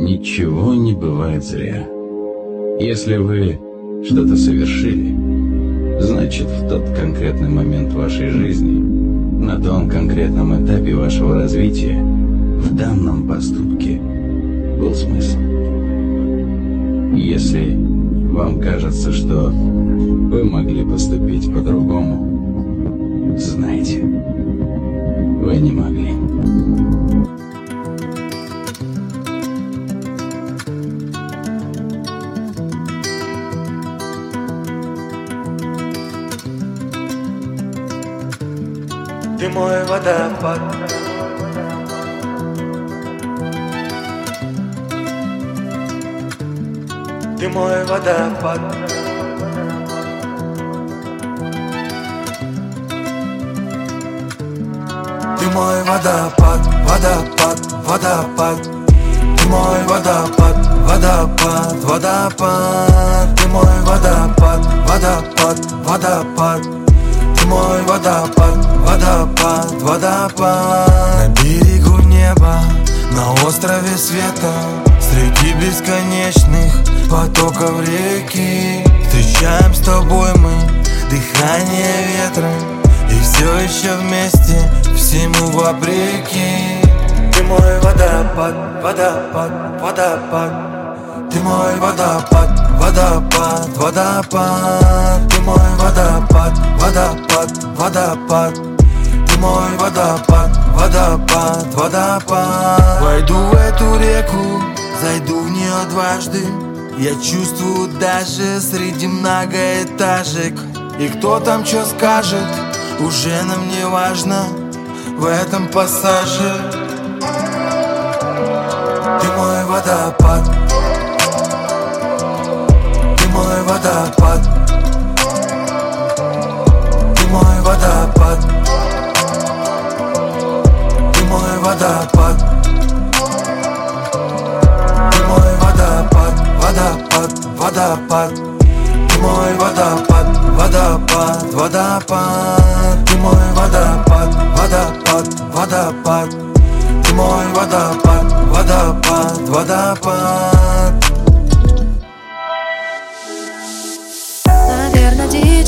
Ничего не бывает зря. Если вы что-то совершили, значит в тот конкретный момент вашей жизни, на том конкретном этапе вашего развития, в данном поступке был смысл. Если вам кажется, что вы могли поступить по-другому, знайте, вы не могли. Ты мой водопад. Ты мой водопад. Ты мой водопад, водопад, водопад. Ты мой водопад, водопад, водопад. Ты мой водопад, водопад, водопад мой водопад, водопад, водопад. На берегу неба, на острове света Среди бесконечных потоков реки. Встречаем с тобой мы дыхание ветра И все еще вместе, всему вопреки. Ты мой водопад, водопад, водопад Ты мой водопад, водопад, водопад. Ты мой водопад, водопад, водопад. Ты мой водопад, водопад, водопад. Войду в эту реку, зайду в нее дважды. Я чувствую даже среди многоэтажек. И кто там что скажет, уже нам не важно В этом пассаже. Ты мой водопад водопад. Ты мой водопад. Ты мой водопад. Ты мой водопад, водопад, водопад. Ты мой водопад, водопад, водопад. Ты мой водопад, водопад, водопад. Ты мой водопад, водопад, водопад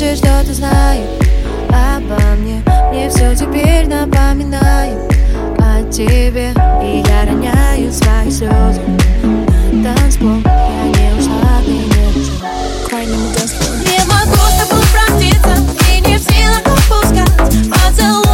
Диджей что-то знает обо мне? Мне все теперь напоминает о тебе И я роняю свои слезы на танцпол. Я не ушла, ты не ушла. Не могу с тобой проститься И не в силах отпускать Поцелуи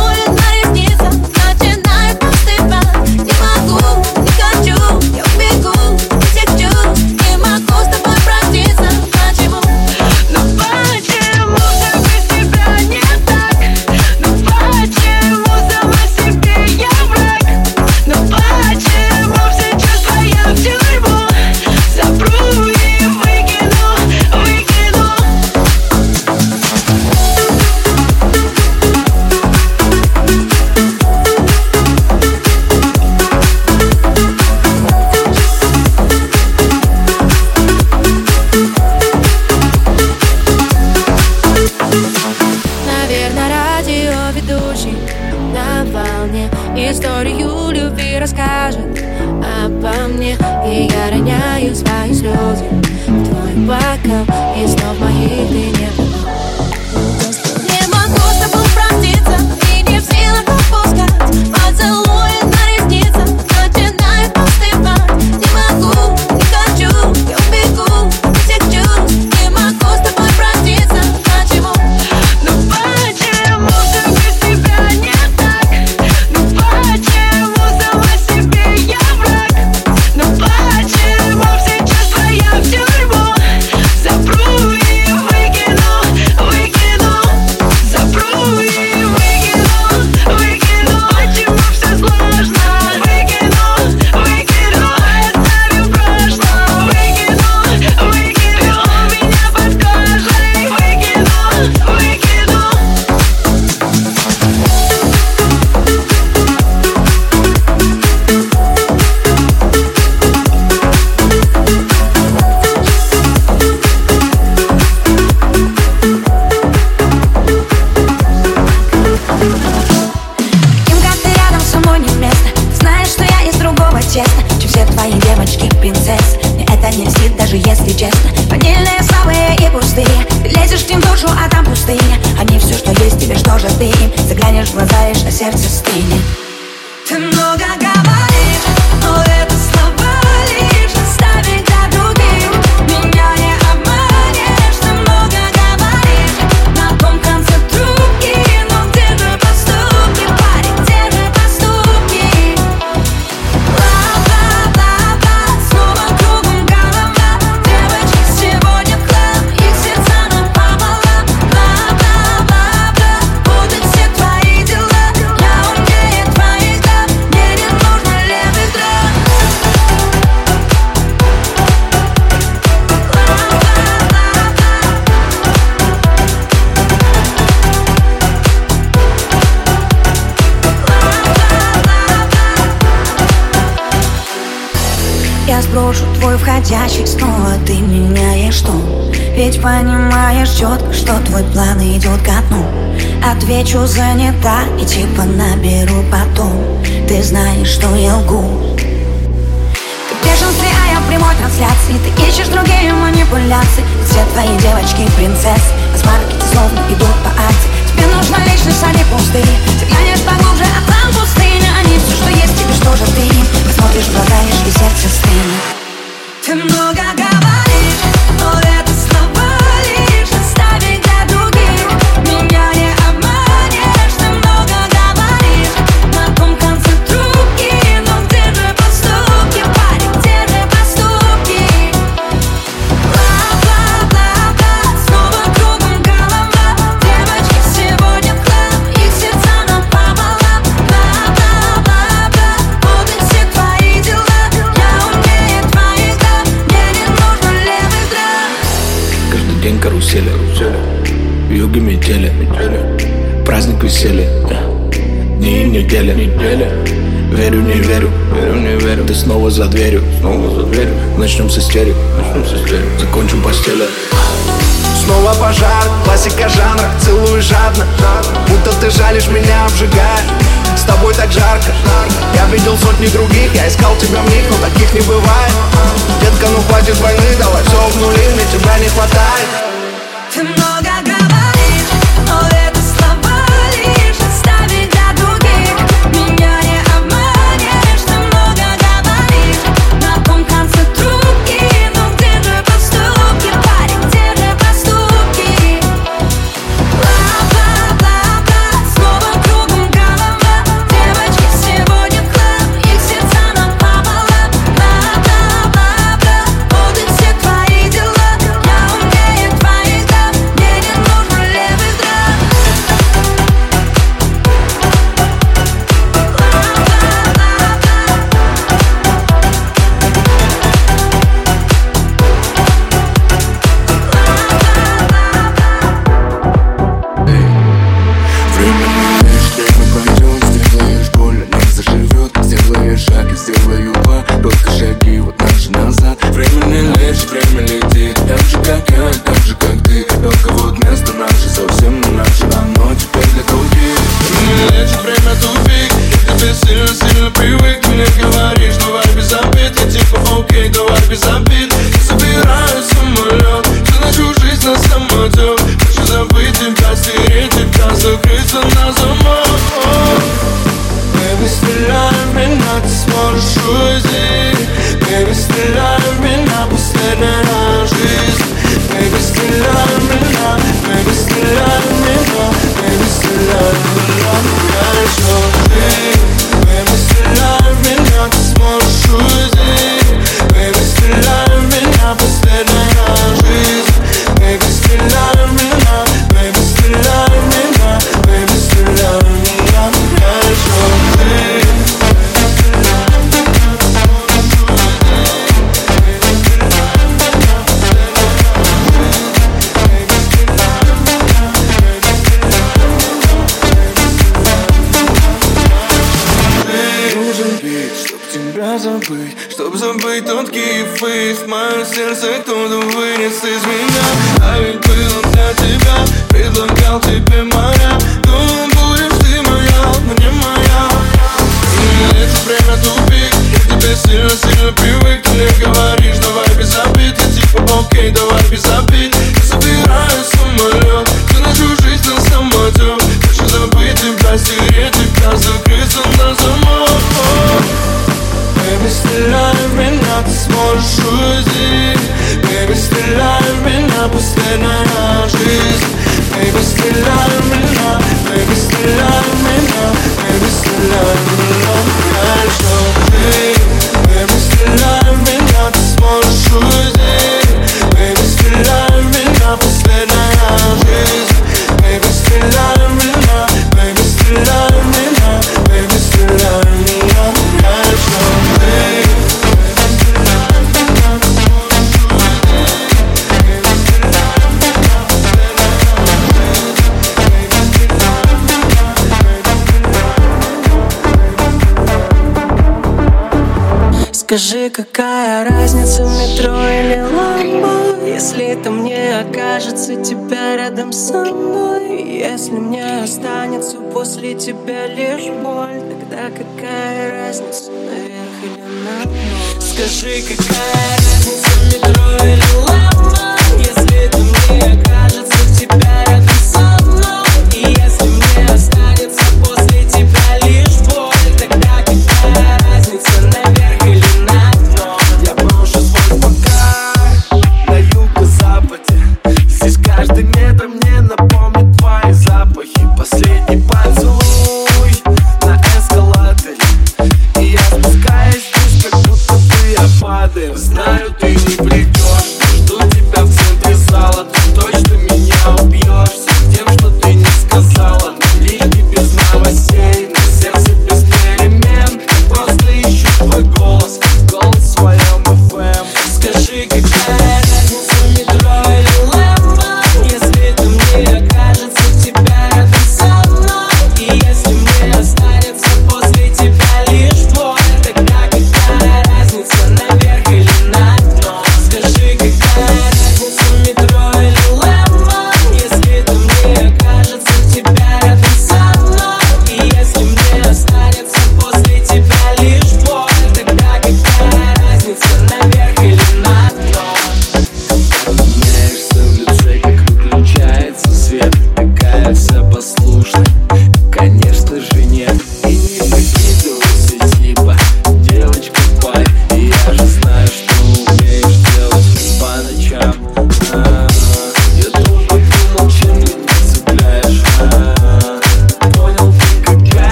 Скажи, какая разница метро или ламбо Если это мне окажется тебя рядом со мной? Если мне останется после тебя лишь боль Тогда какая разница наверх или на Скажи, какая разница метро или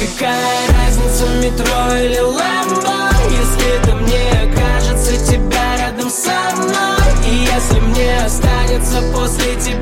Какая разница в метро или ламбо Если это мне кажется тебя рядом со мной. И если мне останется после тебя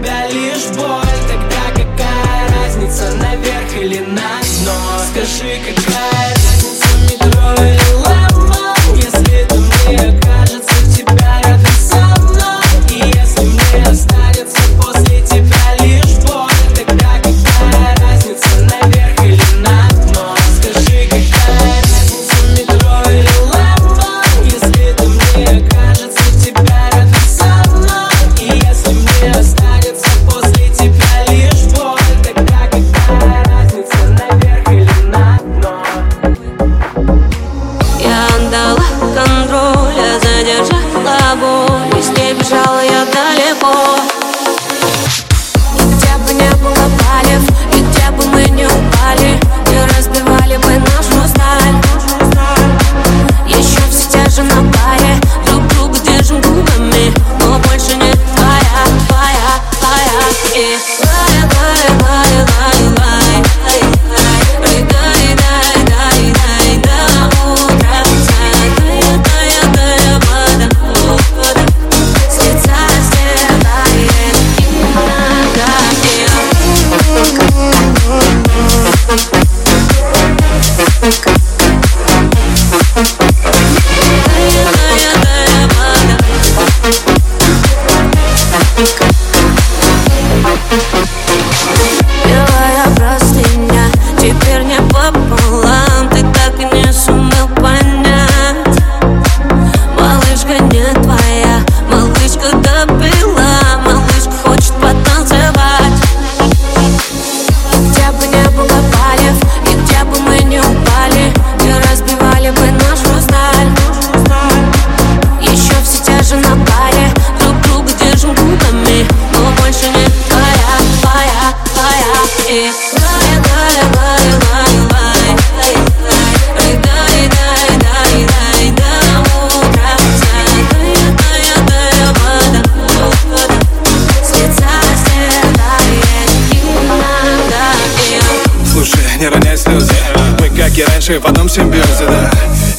дальше, потом симбиозе, да.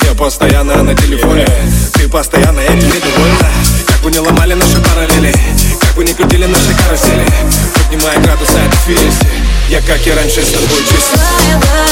Я постоянно на телефоне, ты постоянно этим недовольна Как бы не ломали наши параллели, как бы не крутили наши карусели. Поднимая градусы от вести, я как и раньше с тобой чисто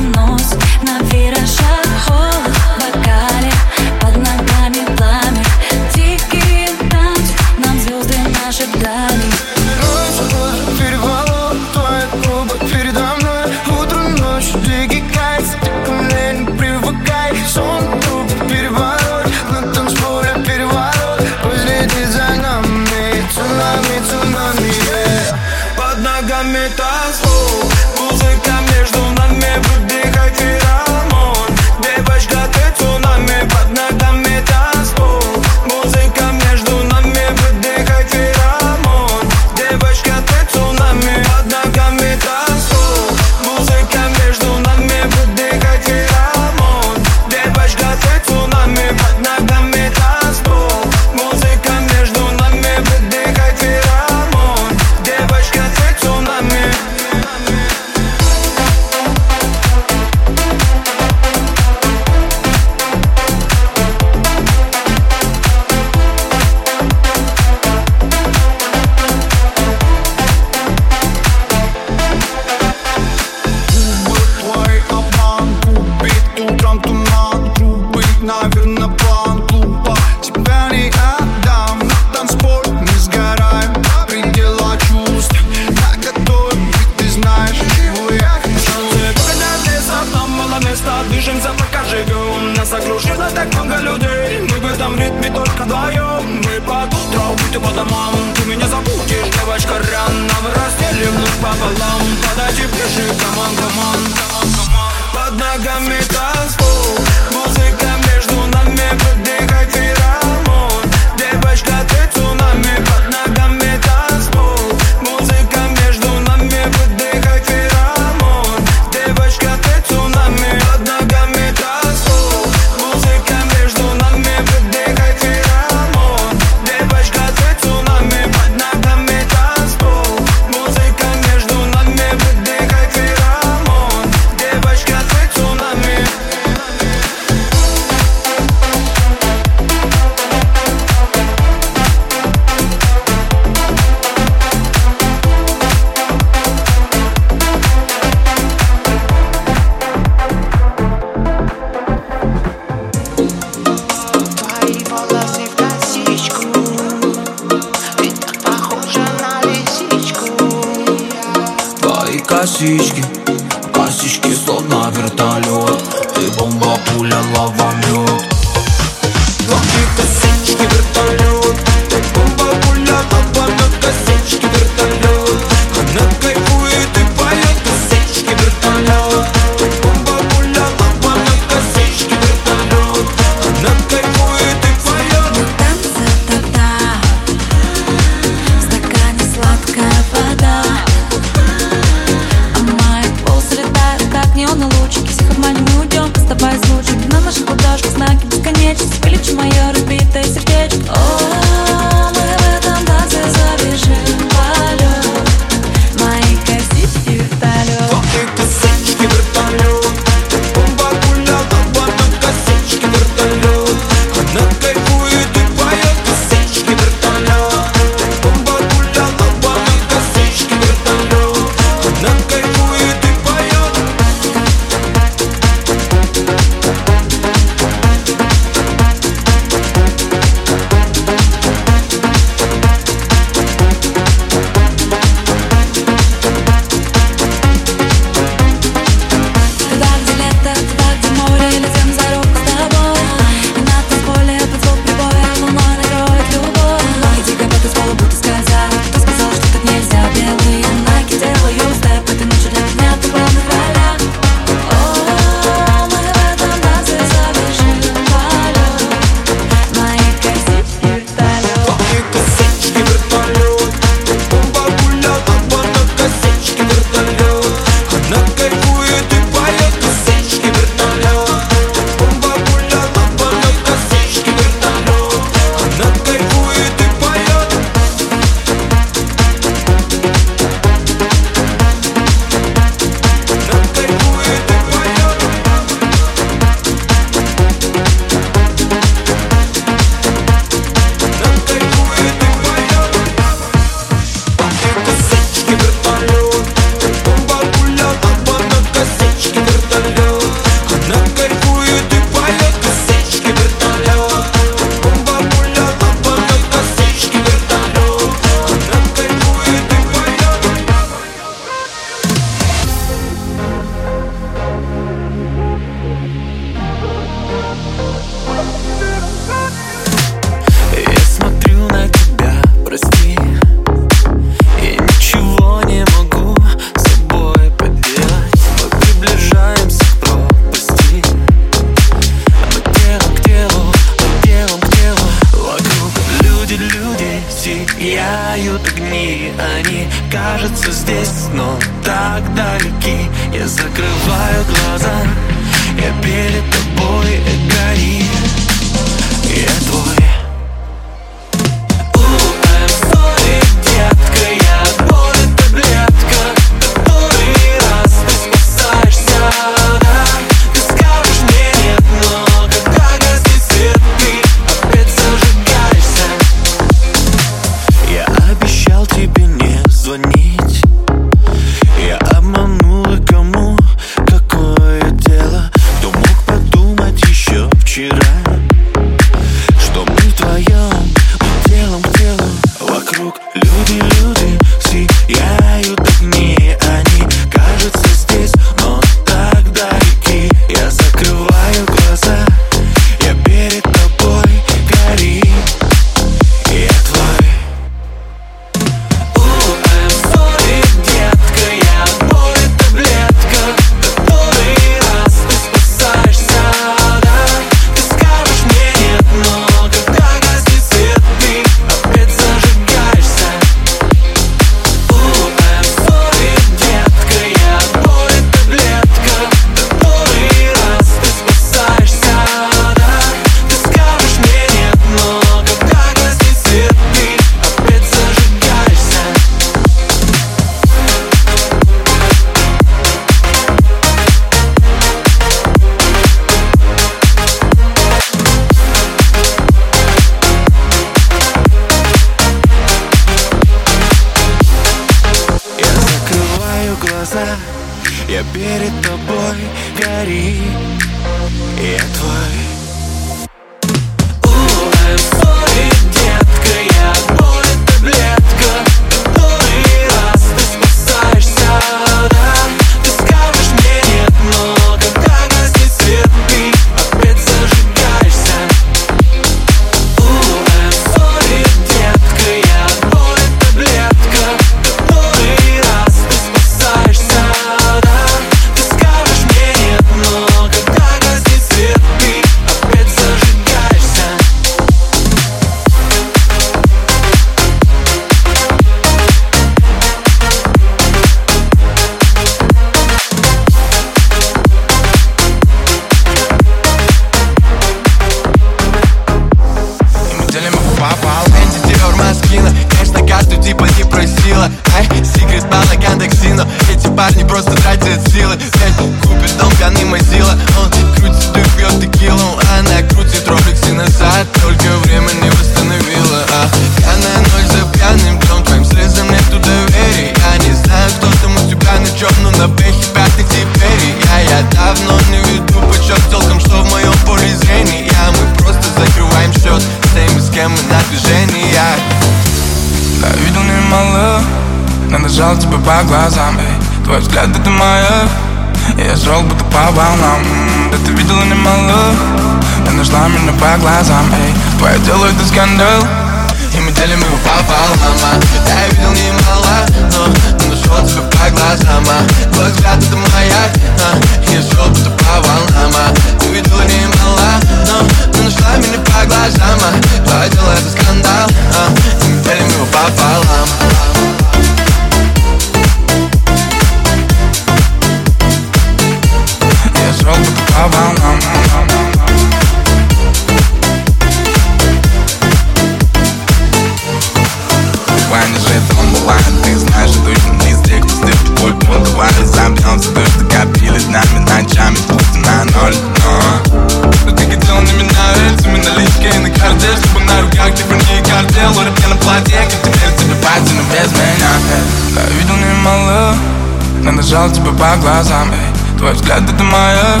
по глазам эй, Твой взгляд это моя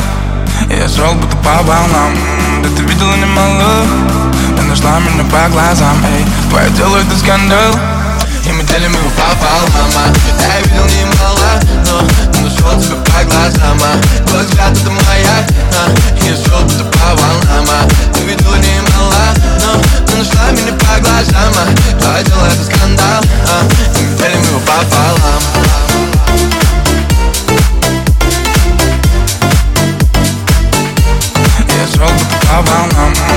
Я шел будто по волнам Да ты видела немало Ты нашла меня по глазам эй, Твое дело это скандал И мы делим его пополам. мама Я видел немало, но ты нашел тебя по глазам а. Твой взгляд это моя а. Я шел будто по волнам а. Ты видела немало, но ты нашла меня по глазам а. Твое дело это скандал а. И мы делим его пополам wow, wow, wow.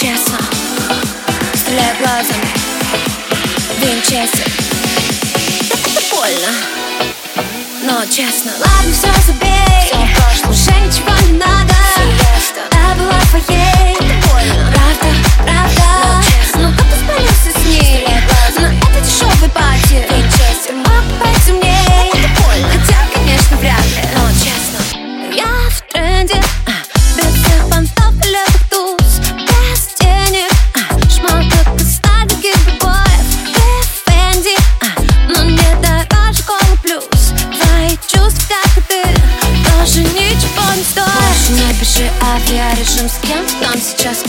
честно Стреляю глазами Винчестер Это больно Но честно Ладно, все забей все Уже ничего не надо Сильвестр Да, была фойе Это больно Правда, правда Но, честно, но кто-то спалился с ней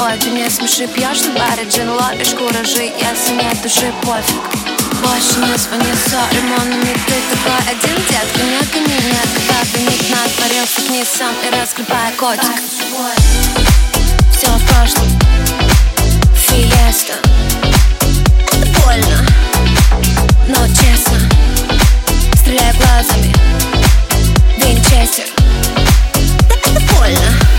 Ой, ты меня смеши, пьешь с бары джин, ловишь куражи Если нет души, пофиг. Больше не звони, сори, монами Ты такой один, детка, не гони Меня когда-то ник натворился к ней сам И разгребая котик. Все в прошлом. Фиеста. Больно Но честно. Стреляю глазами. Винчестер. Это Больно.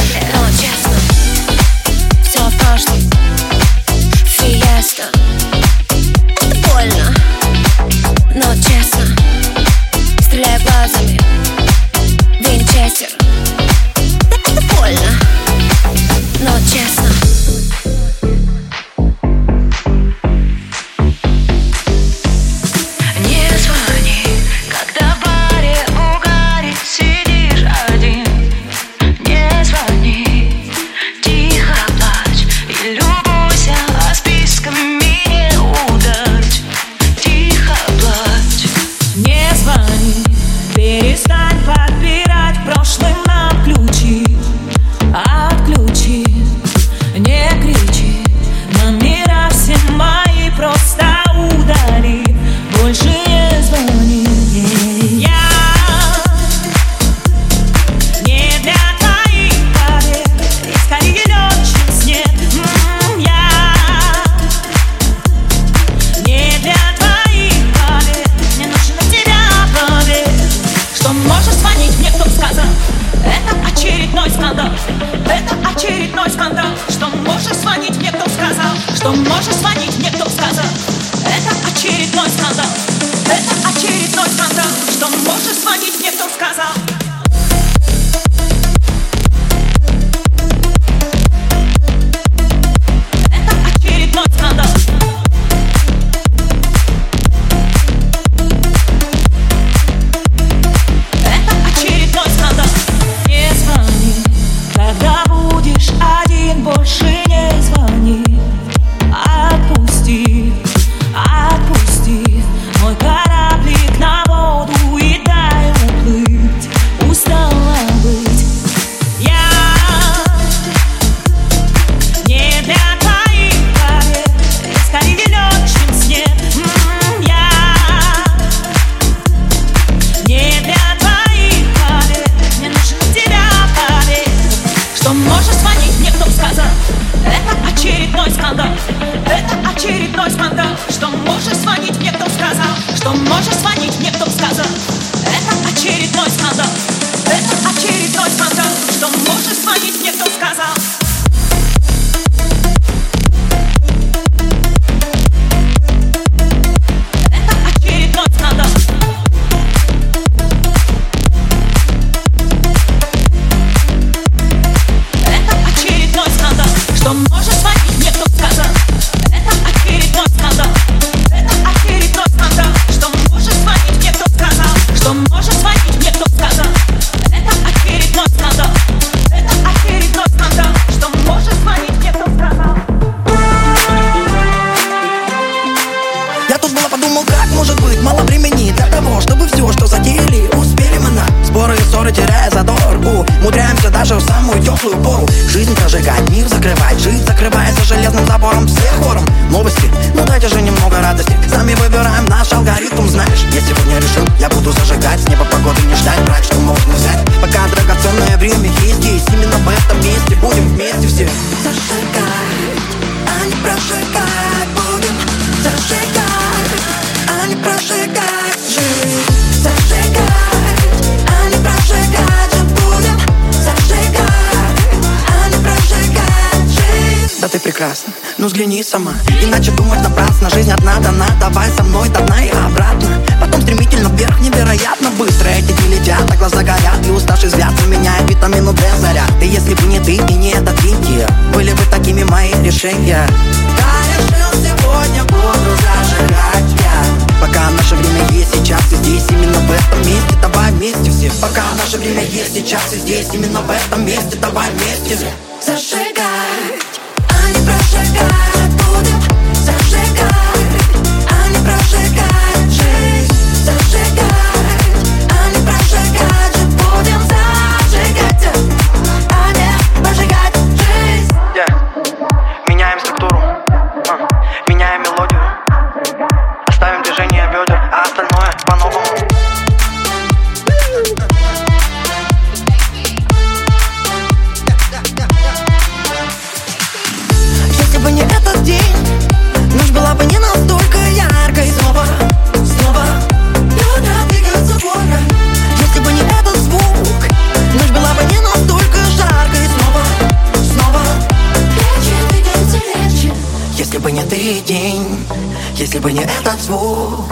Если бы не этот звук,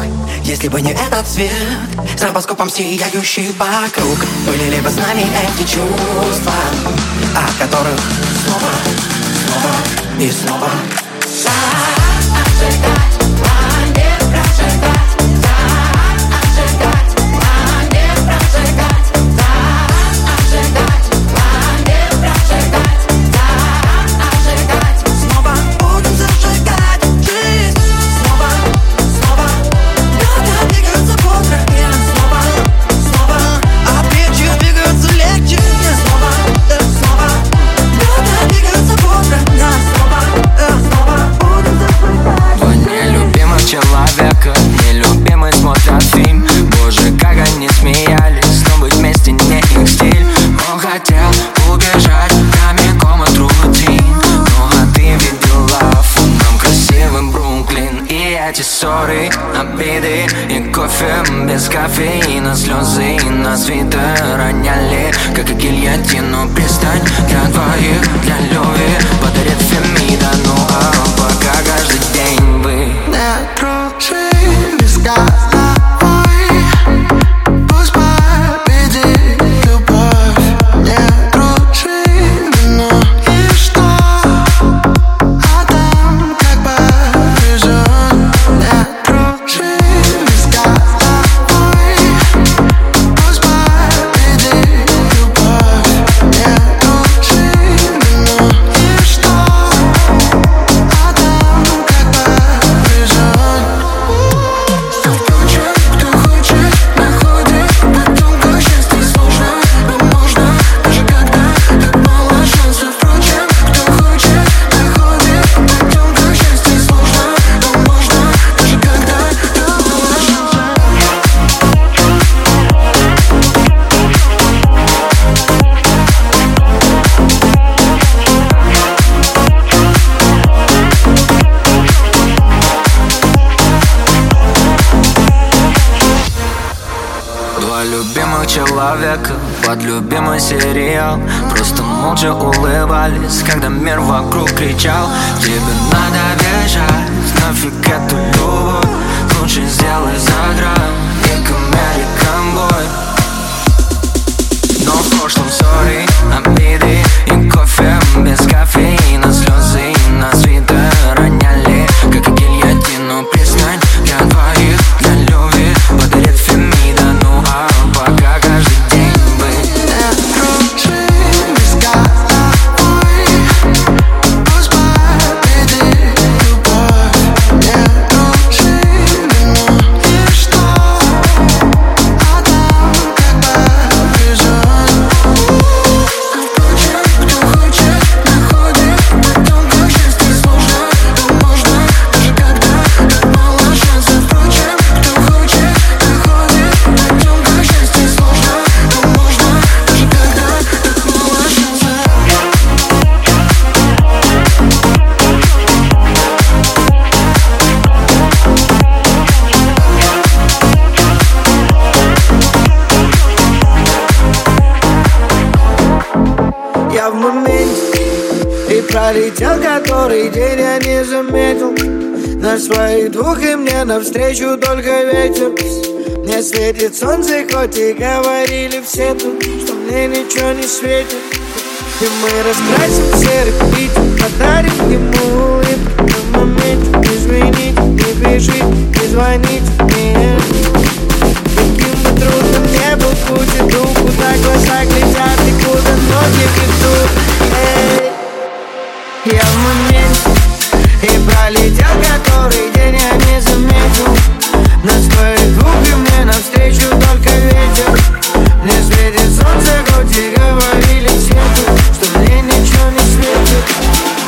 если бы не этот свет Стробоскопом сияющий вокруг Были ли бы с нами эти чувства От которых снова, снова и снова? Зажигай как гильотину. Пристань для двоих, для Лёви. сериал. Просто молча улыбались, когда мир вокруг кричал. Тебе надо бежать, нафиг эту любовь Лучше сделай пролетел который день, я не заметил. На своих двух и мне навстречу только ветер. Мне светит солнце, хоть и говорили все тут Что мне ничего не светит. И мы раскрасим серый питер Подарим ему улыбку на моменте Извините, не бежите, не звоните мне. Каким бы трудным не был путь иду Куда глаза глядят и куда ноги ведут. Эй, Я в моменте И пролетел который день я не заметил. На своих губ и мне навстречу только ветер. Мне светит солнце, хоть и говорили все Что мне ничего не светит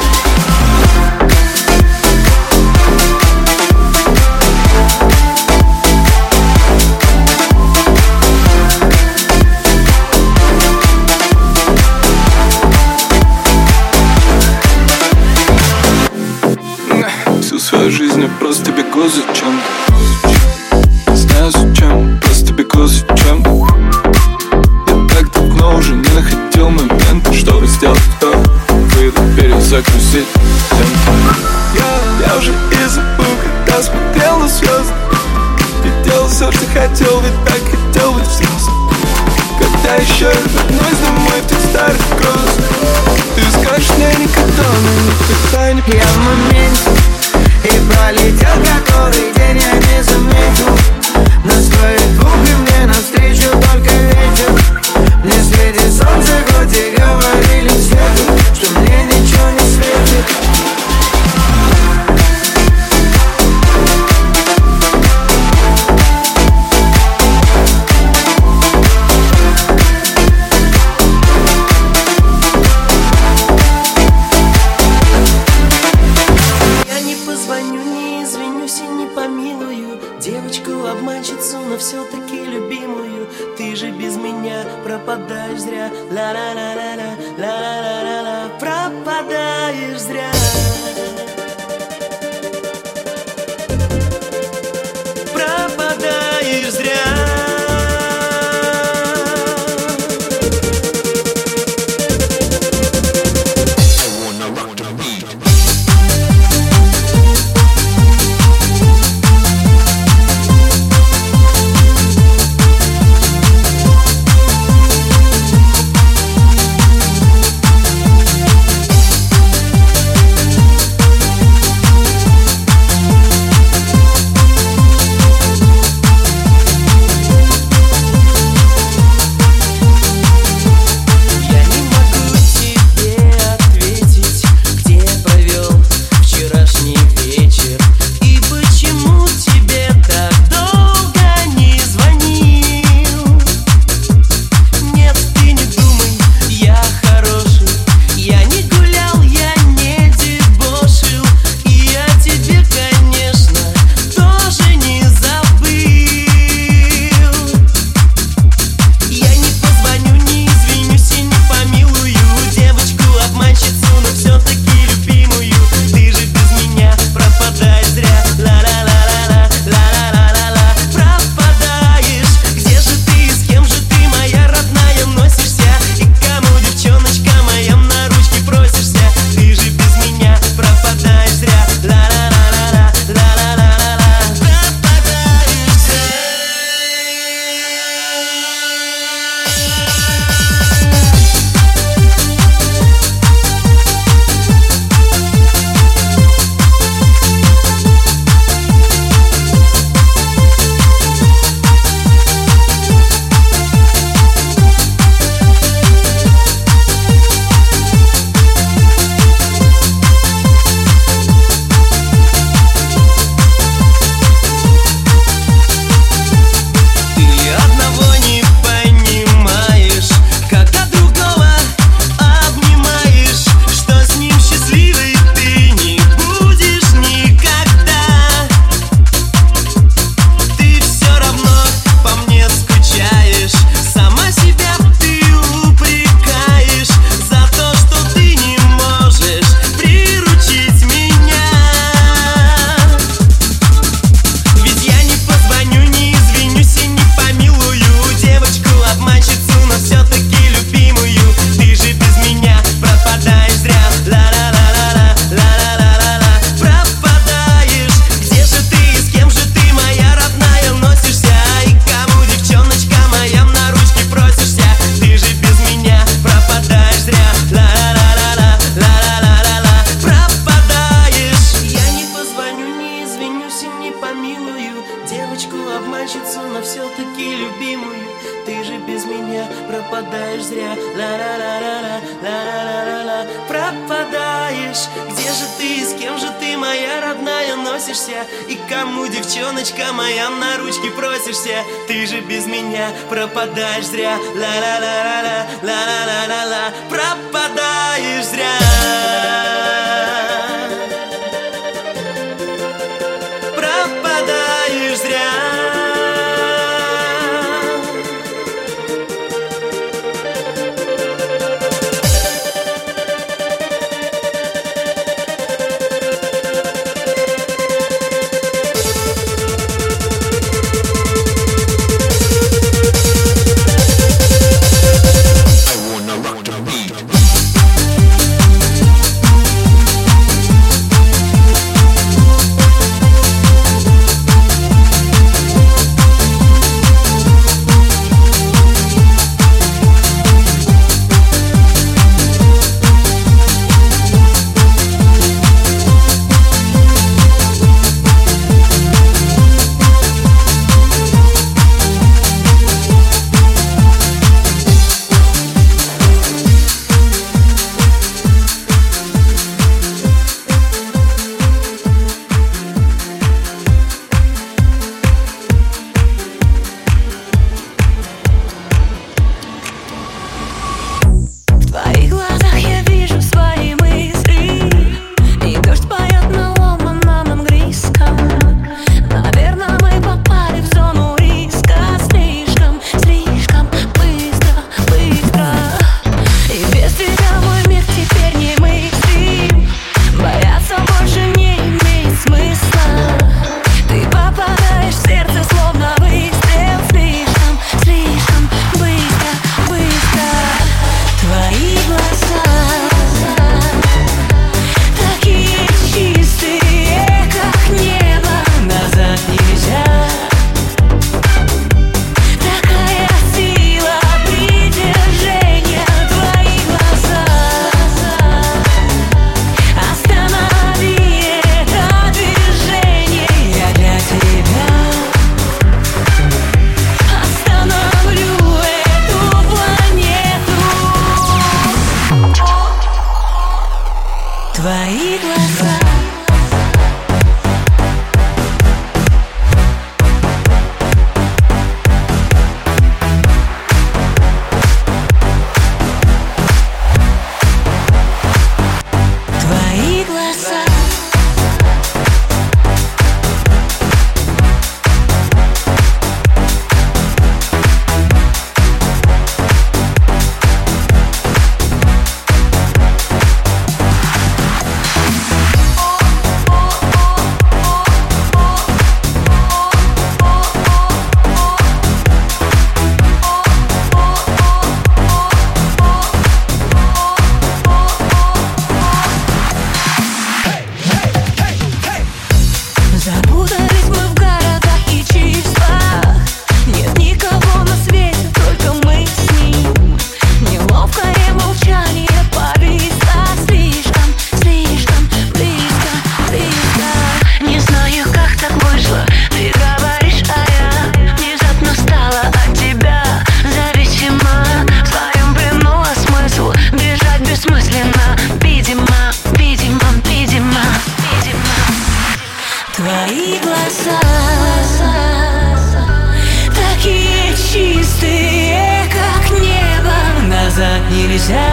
is hij.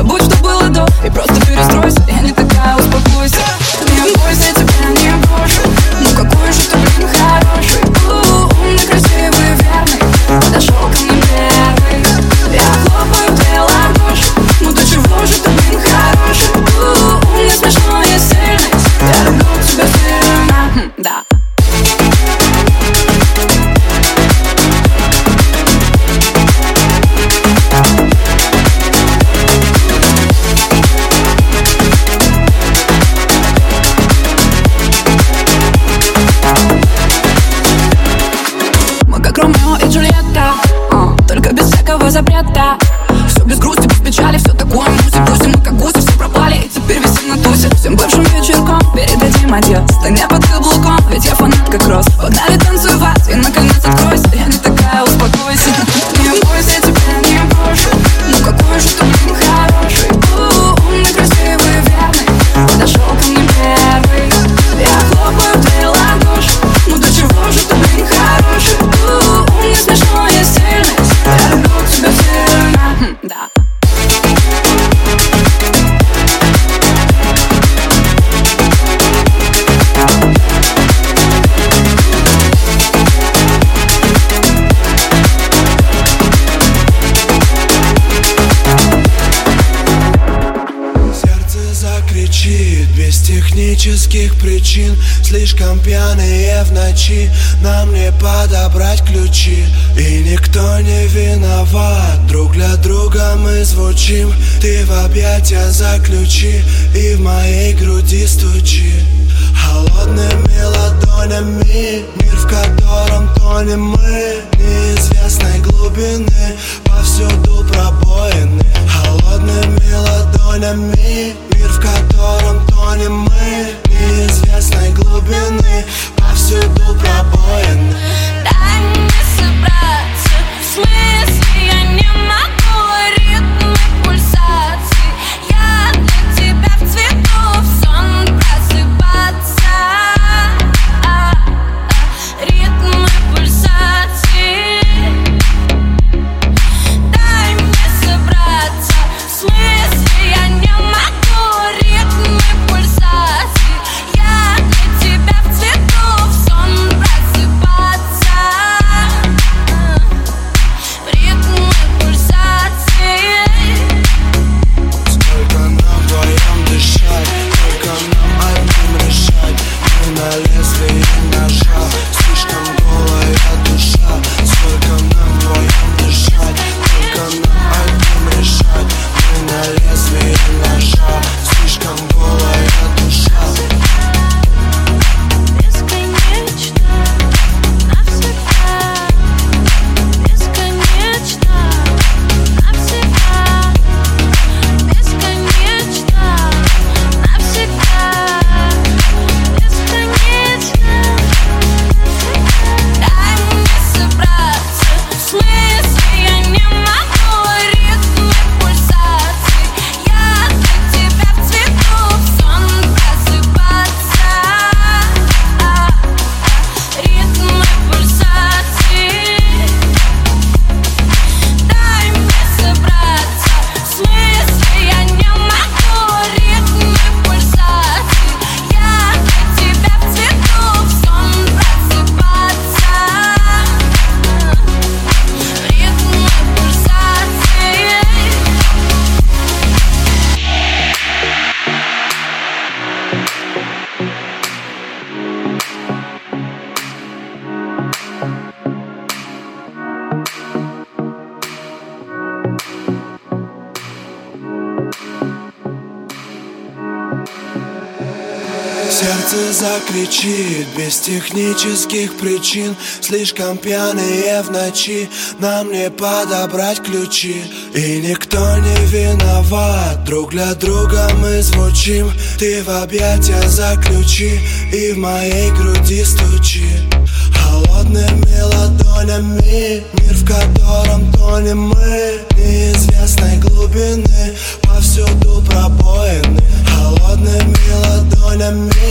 Забудь, что объятия заключи И в моей груди стучи. Закричит без технических причин. Слишком пьяные в ночи Нам не подобрать ключи. И никто не виноват Друг для друга мы звучим. Ты в объятия заключи И в моей груди стучи. Холодными ладонями Мир, в котором тонем мы Неизвестной глубины. Повсюду пробоины. Холодными ладонями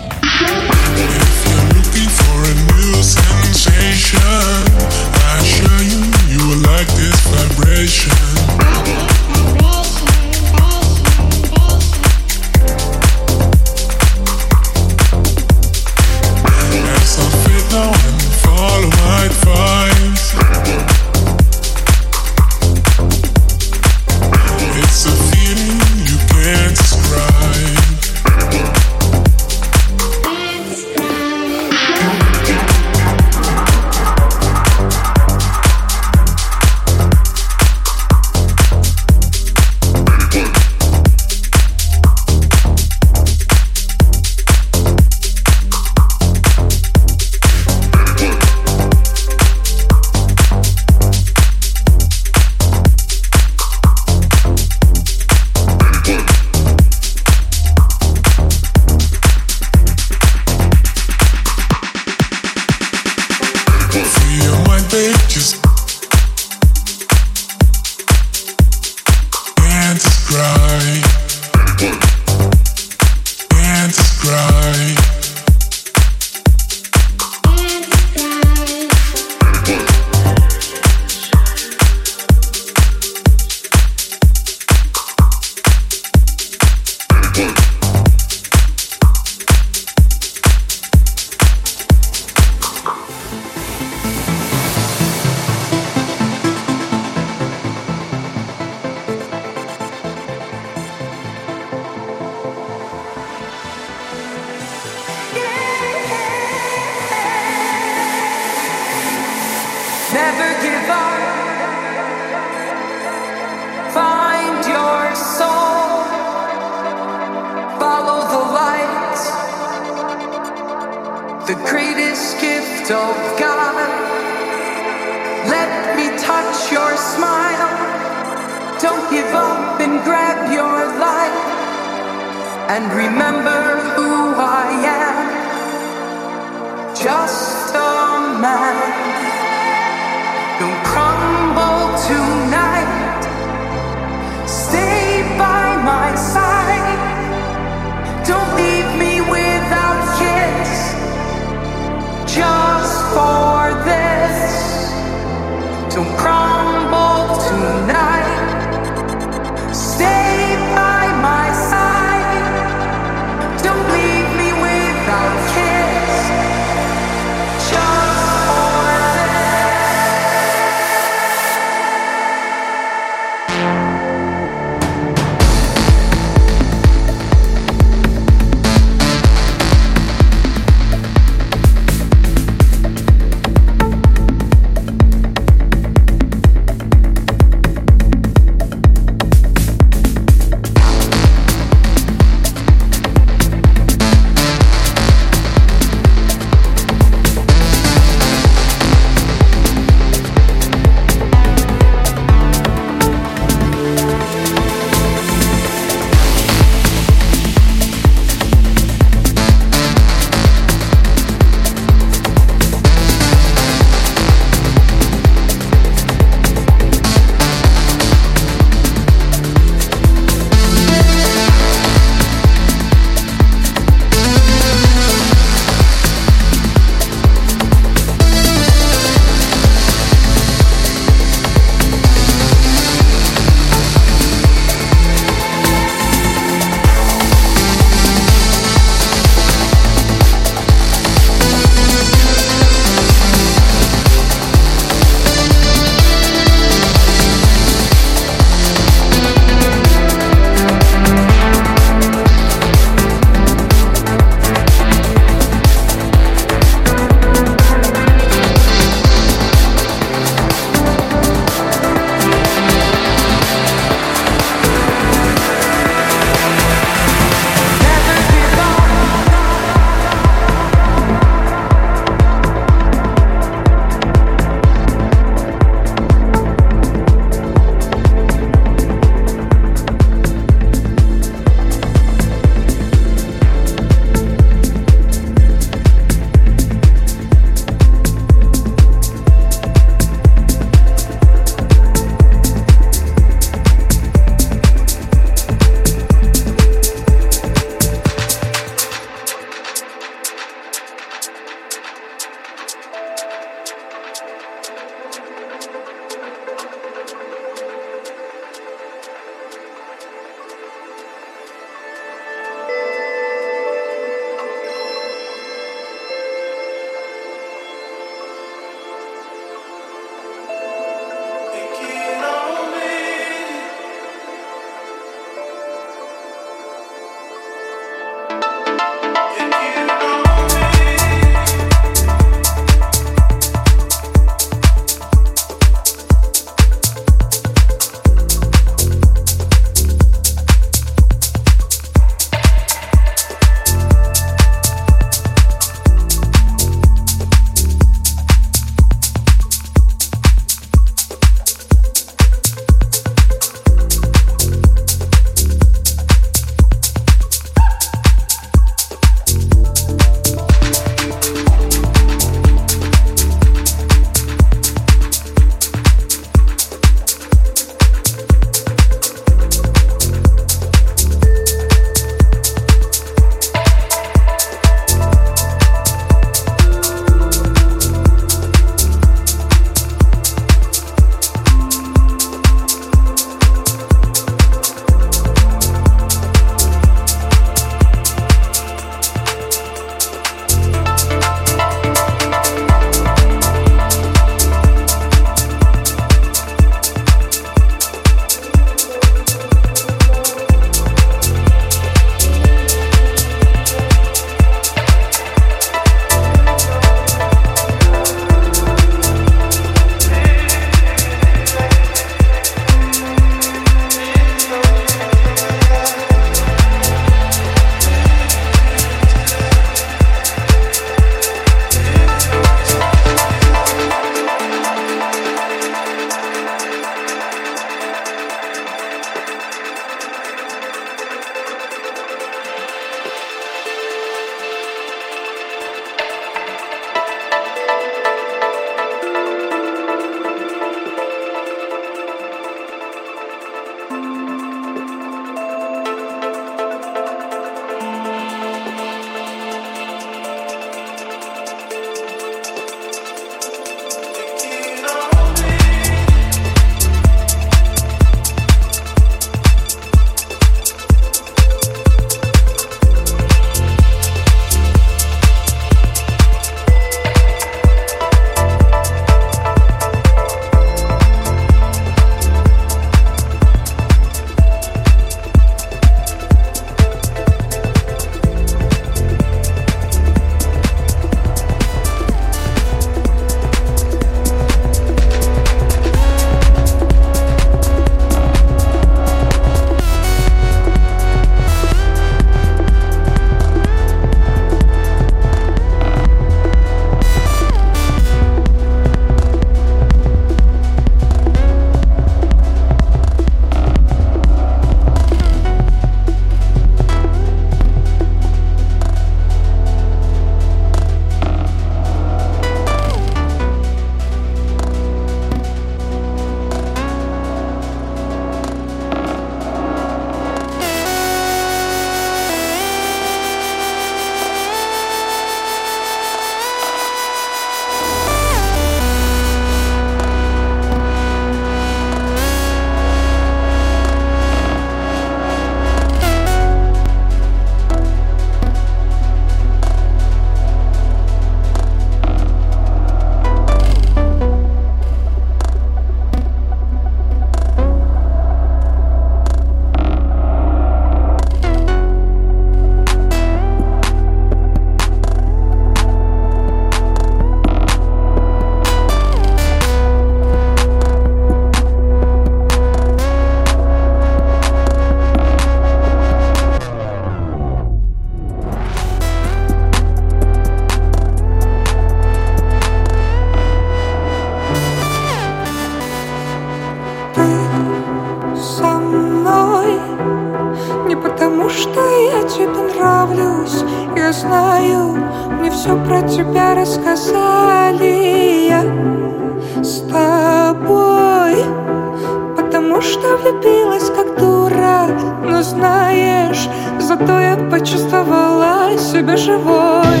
влюбилась как дура Но знаешь, зато я почувствовала себя живой.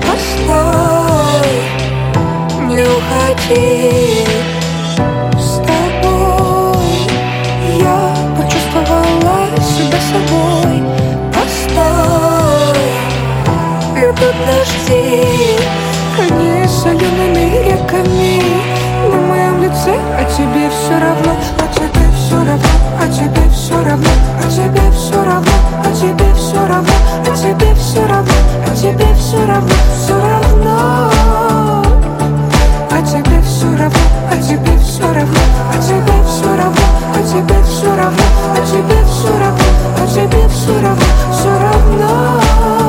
Постой, не уходи. С тобой я почувствовала себя собой. Постой, идут дожди Они солеными реками На моем лице, а тебе все равно А тебе все равно, а тебе все равно А тебе все равно, а тебе все равно А тебе все равно, а тебе все равно Все равно а тебе все равно, а тебе все равно, а тебе все равно, а тебе все равно, а тебе все равно, а тебе все равно, все равно.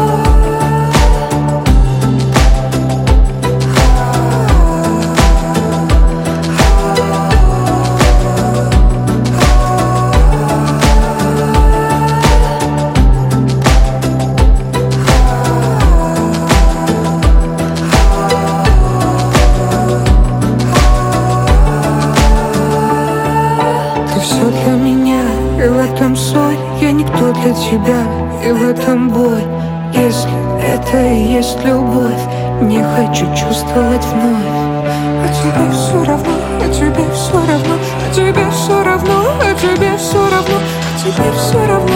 Тебя, и в этом боль. Если это и есть любовь Не хочу чувствовать вновь. А тебе все равно, а тебе все равно А тебе все равно, а тебе все равно А тебе все равно,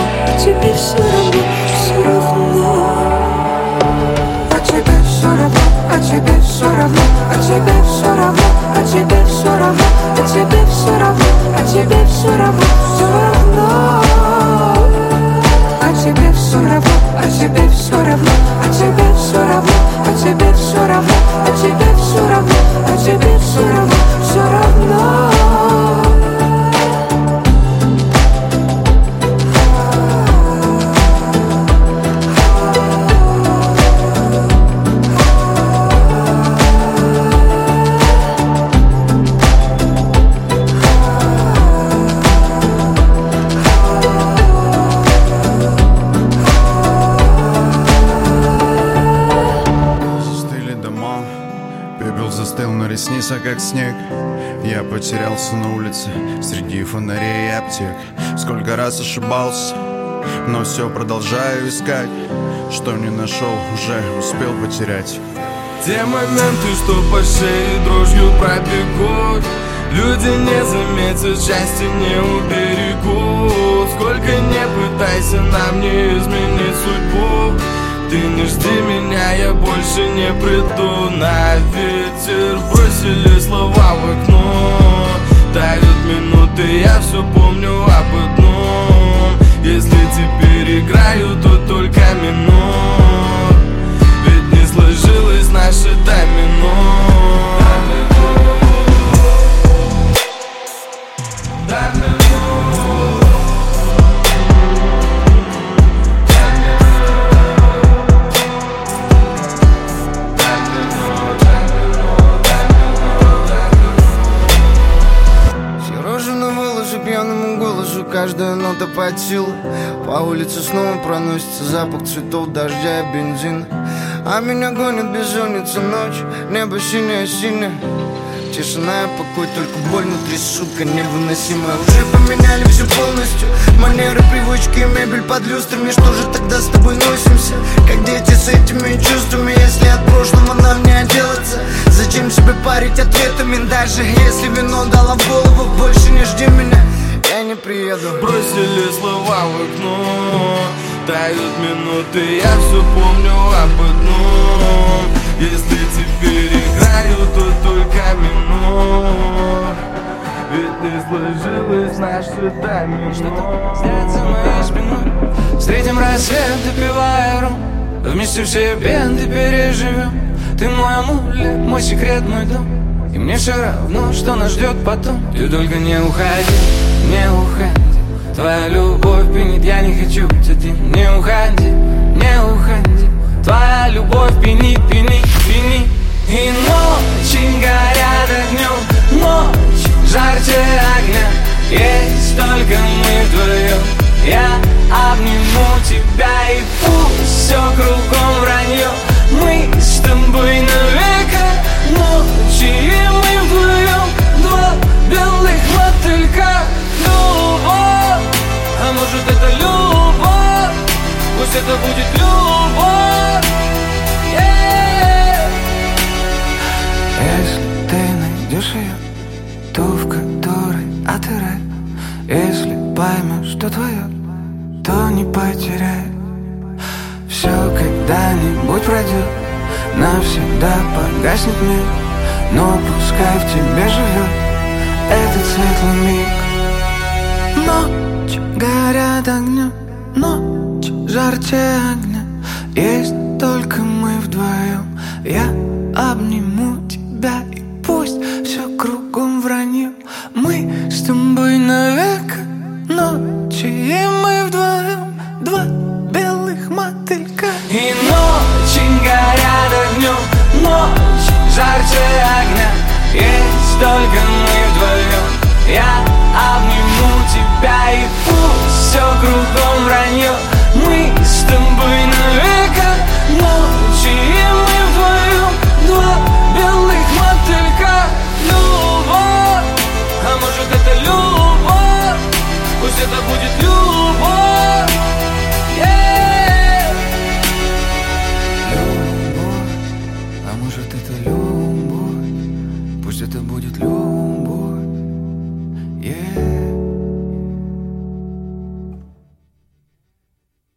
раз ошибался, но все продолжаю искать Что не нашел, уже успел потерять. Те моменты, что по шее дрожью пробегут Люди не заметят, счастье не уберегут. Сколько не пытайся нам не изменить судьбу. Ты не жди меня, я больше не приду На ветер. Бросили слова в окно Тают минуты, я все помню об одном. Если теперь играю, то только минут. Ведь не сложилось наше домино Нота под силу По улице снова проносится запах цветов, дождя и бензина А меня гонит бессонница ночь Небо синее, синее. Тишина и покой, только боль внутри, сука, невыносимая. Уже поменяли все полностью. Манеры, привычки, мебель под люстрами. Что же тогда с тобой носимся? Как дети с этими чувствами? Если от прошлого нам не отделаться Зачем себе парить ответами? Даже если вино дало в голову Больше не жди меня, не приеду. Бросили слова в окно Тают минуты, я все помню об одном. Если теперь играю, то только минут Ведь не сложилось наше домино Стоят за моей спиной Встретим рассвет, допивая ром. Вместе все беды переживем. Ты мой амулет, мой секрет, мой дом. И мне все равно, что нас ждет потом. Ты только не уходи, не уходи Твоя любовь пьянит, я не хочу ты Не уходи, не уходи Твоя любовь пьянит, пьянит, пьянит И ночи горят огнем Ночь жарче огня. Есть только мы вдвоем. Я обниму тебя И пусть все кругом вранье Мы с тобой навека Ночи и мы вдвоем Пусть это будет любовь. Yeah. Если ты найдешь ее, ту, в которой отыграй. Если поймешь, что твое, то не потеряй. Все когда-нибудь пройдет, навсегда погаснет мир. Но пускай в тебе живет этот светлый миг. Ночь горят жарче огня. Есть только мы вдвоем. Я обниму тебя и пусть все кругом вранье Мы с тобой навек. ночи И мы вдвоем. Два белых мотылька. И ночи горят огнем, ночь жарче огня. Есть только мы вдвоем. Я обниму тебя и пусть все кругом вранье